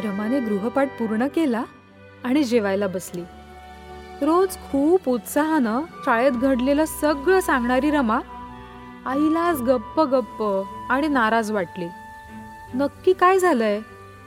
रमाने गृहपाठ पूर्ण केला आणि जेवायला बसली. रोज खूप उत्साहानं शाळेत घडलेलं सगळं सांगणारी रमा आईलाच गप्प गप्प आणि नाराज वाटली. नक्की काय झालंय?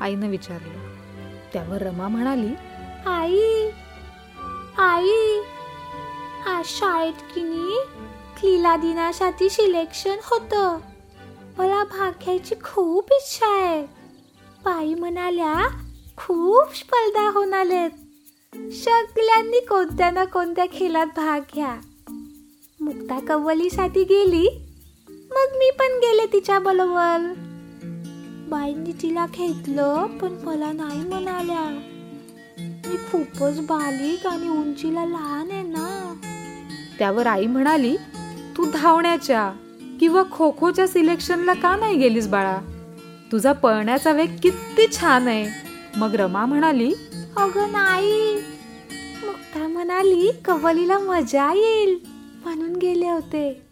आईनं विचारलं. त्यावर रमा म्हणाली आई आई आज शाळेत किनी क्लीला दिनासाठी सिलेक्शन होतं. मला भाग घ्यायची खूप इच्छा आहे. बाई म्हणाल्या खूप स्पर्धा होणार आहेत सगळ्यांनी कोणत्या ना कोणत्या खेळात भाग घ्या. मुक्ता कव्वलीसाठी गेली मग मी पण गेले तिच्या बरोबर. बाईंनी तिला घेतलं पण मला नाही म्हणाल्या. मी खूपच बालिक आणि उंचीला लहान आहे ना. त्यावर आई म्हणाली तू धावण्याच्या किंवा खो खोच्या सिलेक्शनला का नाही गेलीस बाळा? तुझा पळण्याचा वेग किती छान आहे. मग रमा म्हणाली अगं नाही. मुक्ता म्हणाली कव्वलीला मजा येईल म्हणून गेले होते.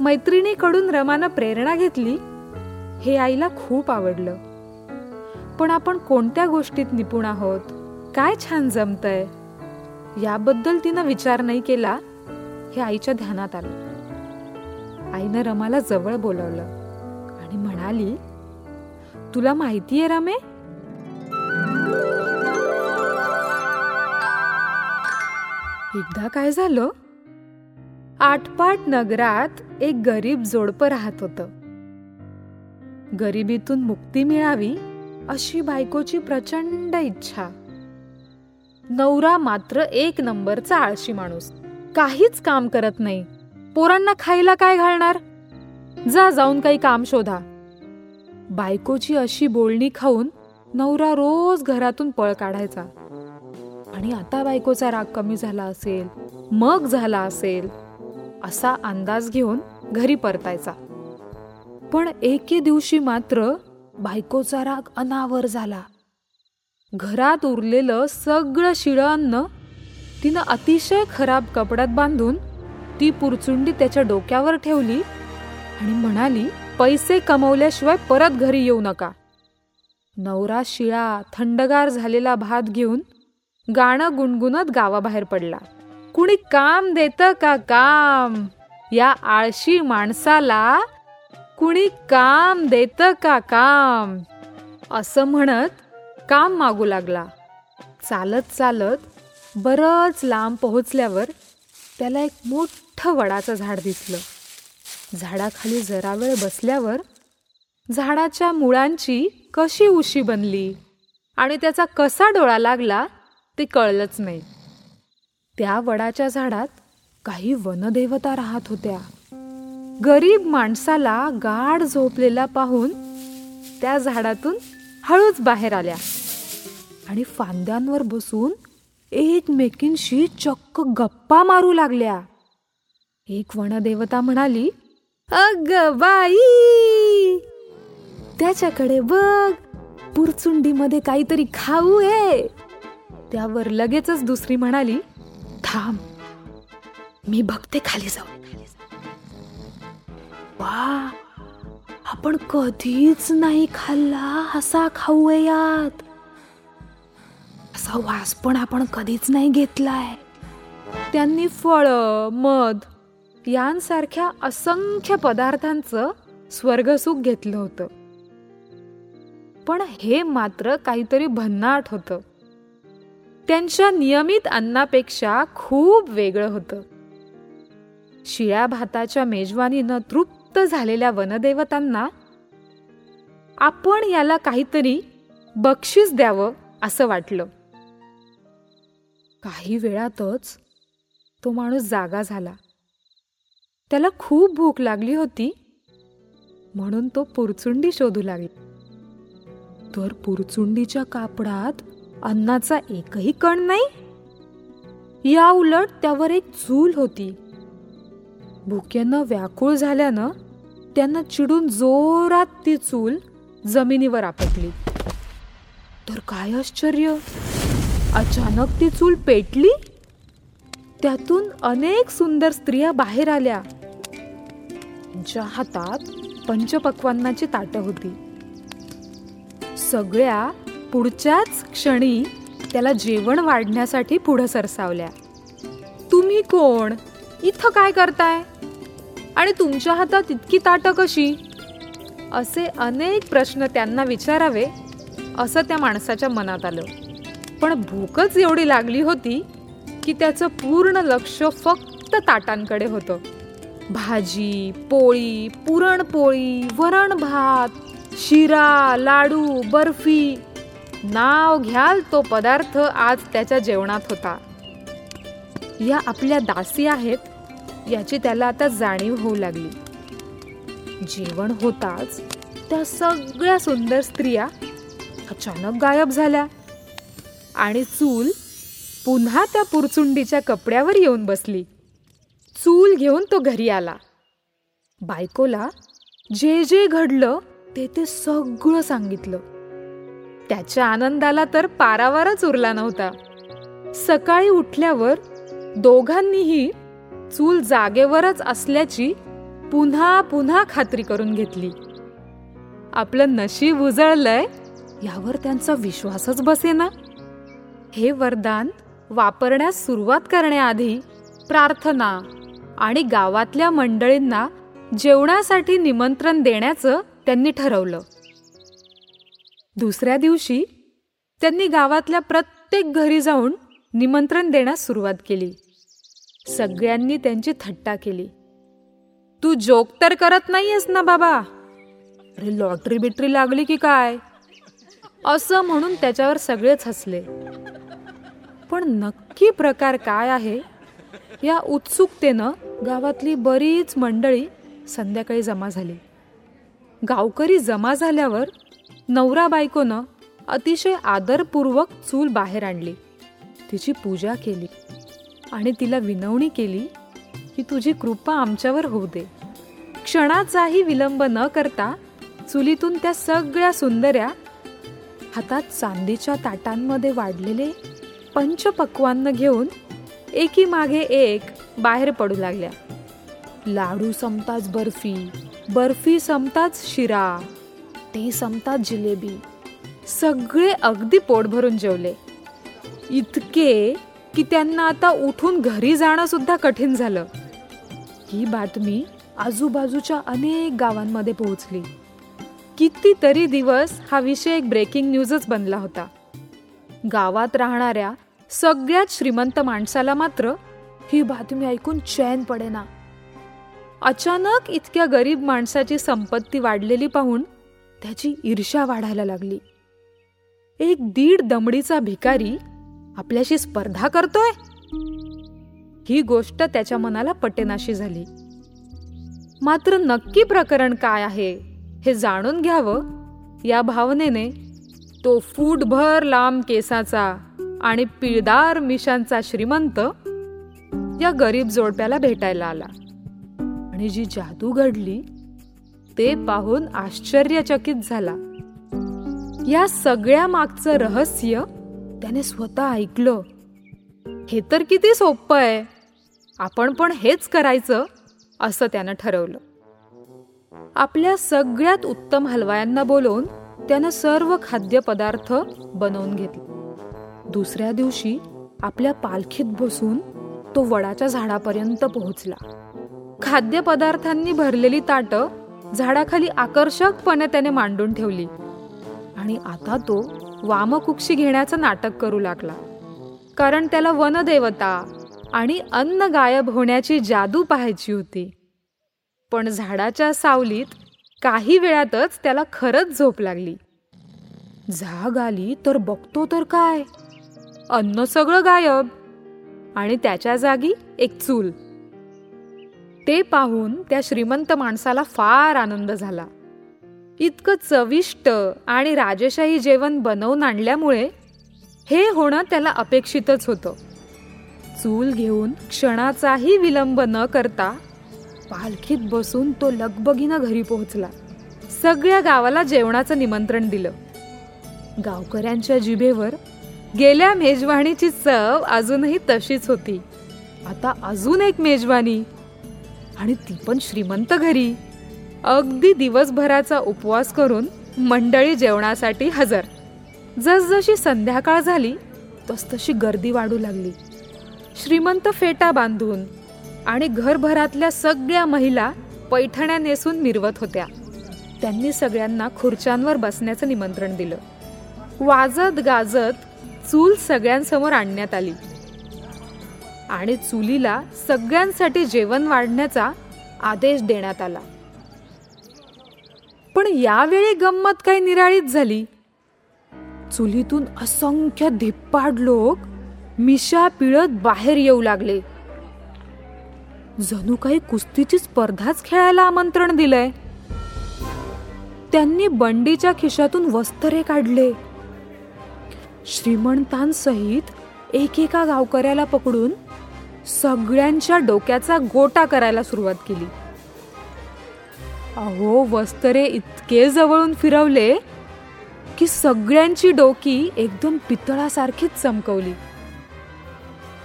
मैत्रिणीकडून रमानं प्रेरणा घेतली. हे आईला खूप आवडलं. पण आपण कोणत्या गोष्टीत निपुण आहोत? काय छान जमतंय? याबद्दल तिनं विचार नाही केला. हे आईच्या ध्यानात आलं. आईनं रमाला जवळ बोलवलं. आणि म्हणाली तुला माहितीये रमे? एकदा काय झालं? आटपाट नगरात एक गरीब जोडपं राहत होतं. गरिबीतून मुक्ती मिळावी अशी बायकोची प्रचंड इच्छा. नवरा मात्र एक नंबरचा आळशी माणूस. काहीच काम करत नाही. पोरांना खायला काय घालणार? जा जाऊन काही काम शोधा. बायकोची अशी बोलणी खाऊन नवरा रोज घरातून पळ काढायचा. आणि आता बायकोचा राग कमी झाला असेल मग झाला असेल असा अंदाज घेऊन घरी परतायचा. पण एके दिवशी मात्र बायकोचा राग अनावर झाला. घरात उरलेलं सगळं शिळं अन्न तिनं अतिशय खराब कपड्यात बांधून ती पुरचुंडी त्याच्या डोक्यावर ठेवली आणि म्हणाली पैसे कमवल्याशिवाय परत घरी येऊ नका. नवरा शिळा थंडगार झालेला भात घेऊन गाणं गुणगुणत गावाबाहेर पडला. कुणी काम देतं का काम? या आळशी माणसाला कुणी काम देतं का काम? असं म्हणत काम मागू लागला. चालत चालत बरंच लांब पोहोचल्यावर त्याला एक मोठं वडाचं झाड दिसलं. झाडाखाली जरा वेळ बसल्यावर झाडाच्या मुळांची कशी उशी बनली आणि त्याचा कसा डोळा लागला ते कळलंच नाही. त्या वडाच्या झाडात काही वनदेवता राहत होत्या. गरीब माणसाला गाढ झोपलेला पाहून त्या झाडातून हळूच बाहेर आल्या आणि फांद्यांवर बसून एकमेकींशी चक्क गप्पा मारू लागल्या. एक वनदेवता म्हणाली अग बाई! त्याच्याकडे बघ पुरचुंडीमध्ये काहीतरी खाऊ आहे. त्यावर लगेचच दुसरी म्हणाली थांब मी बघते खाली जाऊ वा आपण कधीच नाही खाल्ला असा खाऊ यात. असा वास पण आपण कधीच नाही घेतलाय. त्यांनी फळ मध यांसारख्या असंख्य पदार्थांचं स्वर्गसुख घेतलं होतं. पण हे मात्र काहीतरी भन्नाट होतं. त्यांच्या नियमित अन्नापेक्षा खूप वेगळं होतं. शिळ्या भाताच्या मेजवानीनं तृप्त झालेल्या वनदेवतांना आपण याला काहीतरी बक्षीस द्यावं असं वाटलं. काही वेळातच तो माणूस जागा झाला. त्याला खूप भूक लागली होती. म्हणून तो पुरचुंडी शोधू लागला. तर पुरचुंडीच्या कापडात अन्नाचा एकही कण नाही. या उलट त्यावर एक चूल होती. भुक्यानं व्याकुळ झाल्यानं त्यांना चिडून जोरात ती चूल जमिनीवर आपटली. तर काय आश्चर्य! अचानक ती चूल पेटली? त्यातून अनेक सुंदर स्त्रिया बाहेर आल्या. त्यांच्या हातात पंचपक्वान्नाची ताटं होती. सगळ्या पुढच्याच क्षणी त्याला जेवण वाढण्यासाठी पुढं सरसावल्या. तुम्ही कोण? इथं काय करताय? आणि तुमच्या हातात इतकी ताटं कशी? असे अनेक प्रश्न त्यांना विचारावे असं त्या माणसाच्या मनात आलं. पण भूकच एवढी लागली होती की त्याचं पूर्ण लक्ष फक्त ताटांकडे होतं. भाजी पोळी पुरणपोळी वरण भात शिरा लाडू बर्फी. नाव घ्याल तो पदार्थ आज त्याच्या जेवणात होता. या आपल्या दासी आहेत याची त्याला आता जाणीव होऊ लागली. जेवण होताच त्या सगळ्या सुंदर स्त्रिया अचानक गायब झाल्या आणि चूल पुन्हा त्या पुरचुंडीच्या कपड्यावर येऊन बसली. चूल घेऊन तो घरी आला. बायकोला जे जे घडलं ते ते सगळं सांगितलं. त्याच्या आनंदाला तर पारावारच उरला नव्हता. सकाळी उठल्यावर दोघांनीही चूल जागेवरच असल्याची पुन्हा पुन्हा खात्री करून घेतली. आपलं नशीब उजळलंय यावर त्यांचा विश्वासच बसेना. हे वरदान वापरण्यास सुरुवात करण्याआधी प्रार्थना आणि गावातल्या मंडळींना जेवणासाठी निमंत्रण देण्याचं त्यांनी ठरवलं. दुसऱ्या दिवशी त्यांनी गावातल्या प्रत्येक घरी जाऊन निमंत्रण देण्यास सुरुवात केली. सगळ्यांनी त्यांची थट्टा केली. तू जोक तर करत नाहीयेस ना बाबा? अरे लॉटरी बिटरी लागली की काय? असं म्हणून त्याच्यावर सगळेच हसले. पण नक्की प्रकार काय आहे या उत्सुकतेनं गावातली बरीच मंडळी संध्याकाळी जमा झाली. गावकरी जमा झाल्यावर नवरा बायकोनं अतिशय आदरपूर्वक चूल बाहेर आणली. तिची पूजा केली आणि तिला विनवणी केली की तुझी कृपा आमच्यावर होऊ दे. क्षणाचाही विलंब न करता चुलीतून त्या सगळ्या सुंदऱ्या हातात चांदीच्या ताटांमध्ये वाढलेले पंचपक्वान्न घेऊन एकी मागे एक बाहेर पडू लागल्या. लाडू संपताच बर्फी बर्फी संपताच शिरा ते संपताच जिलेबी. सगळे अगदी पोट भरून जेवले. इतके की त्यांना आता उठून घरी जाणं सुद्धा कठीण झालं. ही बातमी आजूबाजूच्या अनेक गावांमध्ये पोहोचली. कितीतरी दिवस हा विषय एक ब्रेकिंग न्यूजच बनला होता. गावात राहणाऱ्या सगळ्यात श्रीमंत माणसाला मात्र ही बातमी ऐकून चैन पडेना. अचानक इतक्या गरीब माणसाची संपत्ती वाढलेली पाहून त्याची ईर्ष्या वाढायला लागली. एक दीड दमडीचा भिकारी आपल्याशी स्पर्धा करतोय? ही गोष्ट त्याच्या मनाला पटेनाशी झाली. मात्र नक्की प्रकरण काय आहे हे जाणून घ्यावं. या भावनेने तो फूटभर लांब केसाचा आणि पिळदार मिशांचा श्रीमंत या गरीब जोडप्याला भेटायला आला. आणि जी जादू घडली ते पाहून आश्चर्यचकित झाला. या सगळ्या मागचं रहस्य त्याने स्वतः ऐकलं. हे तर किती सोपं आहे. आपण पण हेच करायचं असं त्यानं ठरवलं. आपल्या सगळ्यात उत्तम हलवायांना बोलवून त्यानं सर्व खाद्यपदार्थ बनवून घेतले. दुसऱ्या दिवशी आपल्या पालखीत बसून तो वडाच्या झाडापर्यंत पोहोचला. खाद्यपदार्थांनी भरलेली ताटं झाडाखाली आकर्षकपणे त्याने मांडून ठेवली. आणि आता तो वामकुक्षी घेण्याचं नाटक करू लागला. कारण त्याला वनदेवता आणि अन्न गायब होण्याची जादू पाहायची होती. पण झाडाच्या सावलीत काही वेळातच त्याला खरंच झोप लागली. झाग आली तर बघतो तर काय? अन्न सगळं गायब. आणि त्याच्या जागी एक चूल. ते पाहून त्या श्रीमंत माणसाला फार आनंद झाला. इतकं चविष्ट आणि राजेशाही जेवण बनवून आणल्यामुळे हे होणं त्याला अपेक्षितच होतं. चूल घेऊन क्षणाचाही विलंब न करता पालखीत बसून तो लगबगीनं घरी पोहोचला. सगळ्या गावाला जेवणाचं निमंत्रण दिलं. गावकऱ्यांच्या जिभेवर गेल्या मेजवानीची चव अजूनही तशीच होती. आता अजून एक मेजवानी. आणि ती पण श्रीमंत घरी. अगदी दिवसभराचा उपवास करून मंडळी जेवणासाठी हजर. जसजशी संध्याकाळ झाली तसतशी गर्दी वाढू लागली. श्रीमंत फेटा बांधून आणि घरभरातल्या सगळ्या महिला पैठण्या नेसून मिरवत होत्या. त्यांनी सगळ्यांना खुर्च्यांवर बसण्याचं निमंत्रण दिलं. वाजत गाजत चूल सगळ्यांसमोर आणण्यात आली. आणि चुलीला सगळ्यांसाठी जेवण वाढण्याचा आदेश देण्यात आला. पण यावेळी गंमत काही निराळीच झाली. चुलीतून असंख्य धिप्पाड लोक मिशा पिळत बाहेर येऊ लागले. जणू काही कुस्तीची स्पर्धाच खेळायला आमंत्रण दिलंय. त्यांनी बंडीच्या खिशातून वस्त्रे काढले. श्रीमंतांसहित एकेका गावकऱ्याला पकडून सगळ्यांच्या डोक्याचा गोटा करायला सुरुवात केली. अहो वस्त्रे इतके जवळून फिरवले की सगळ्यांची डोकी एकदम पितळासारखीच चमकवली.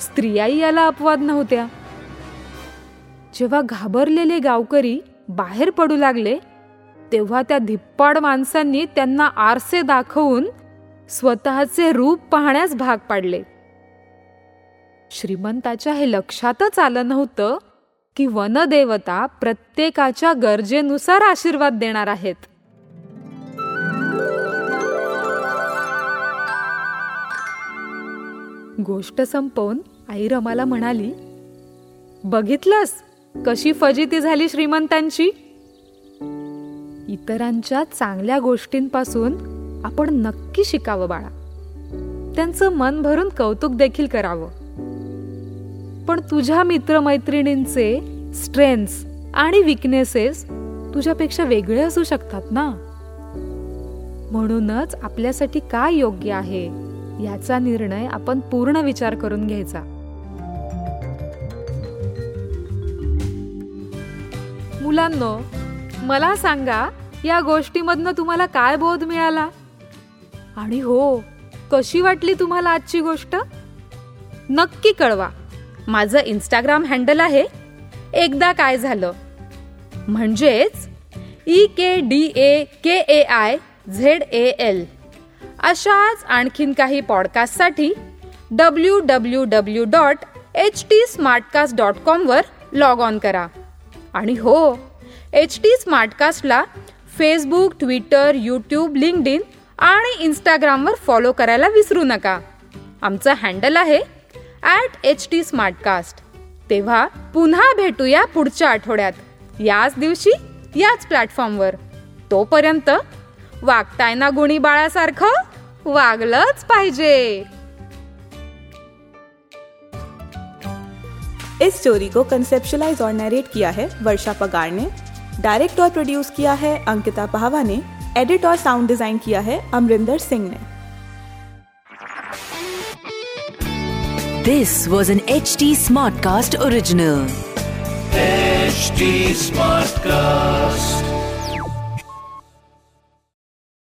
स्त्रियाही याला अपवाद नव्हत्या. जेव्हा घाबरलेले गावकरी बाहेर पडू लागले तेव्हा त्या धिप्पाड माणसांनी त्यांना आरसे दाखवून स्वतःचे रूप पाहण्यास भाग पाडले. श्रीमंताच्या हे लक्षातच आलं नव्हतं की वनदेवता प्रत्येकाच्या गरजेनुसार आशीर्वाद देणार आहेत. गोष्ट संपवून आई रमाला म्हणाली बघितलंस कशी फजिती झाली श्रीमंतांची? इतरांच्या चांगल्या गोष्टींपासून आपण नक्की शिकावं बाळा. त्यांचं मन भरून कौतुक देखील करावं. पण तुझ्या मित्रमैत्रिणींचे स्ट्रेंथ्स आणि विकनेसेस तुझ्यापेक्षा वेगळे असू शकतात ना? म्हणूनच आपल्यासाठी काय योग्य आहे याचा निर्णय आपण पूर्ण विचार करून घ्यायचा. मुलांनो मला सांगा या गोष्टीमधनं तुम्हाला काय बोध मिळाला? आणि हो कशी वाटली तुम्हाला आजची गोष्ट? नक्की कळवा. माझं इंस्टाग्राम हँडल आहे एकदा काय झालं. म्हणजेच E K D A K A I Z A L अशाच आणखीन काही पॉडकास्टसाठी W W W dot H T Smartcast dot कॉमवर log on करा. आणि हो एच टी स्मार्टकास्टला Facebook Twitter YouTube LinkedIn आणि इंस्टाग्रामवर फॉलो करायला विसरू नका. आमचं हँडल आहे ॲट एच टी स्मार्टकास्ट तेव्हा पुन्हा भेटूया पुढच्या आठवड्यात. याच दिवशी याच प्लॅटफॉर्मवर तोपर्यंत वागताय ना गुणी बाळासारखं? वागलंच पाहिजे. इस स्टोरी को कंसेप्शलाइज और नरेट किया है वर्षा पगार ने. डायरेक्ट और प्रोड्यूस किया है अंकिता पाहवा ने. एडिट और साउंड डिजाइन किया है अमरिंदर सिंह ने This was an HT Smartcast original. HT Smartcast.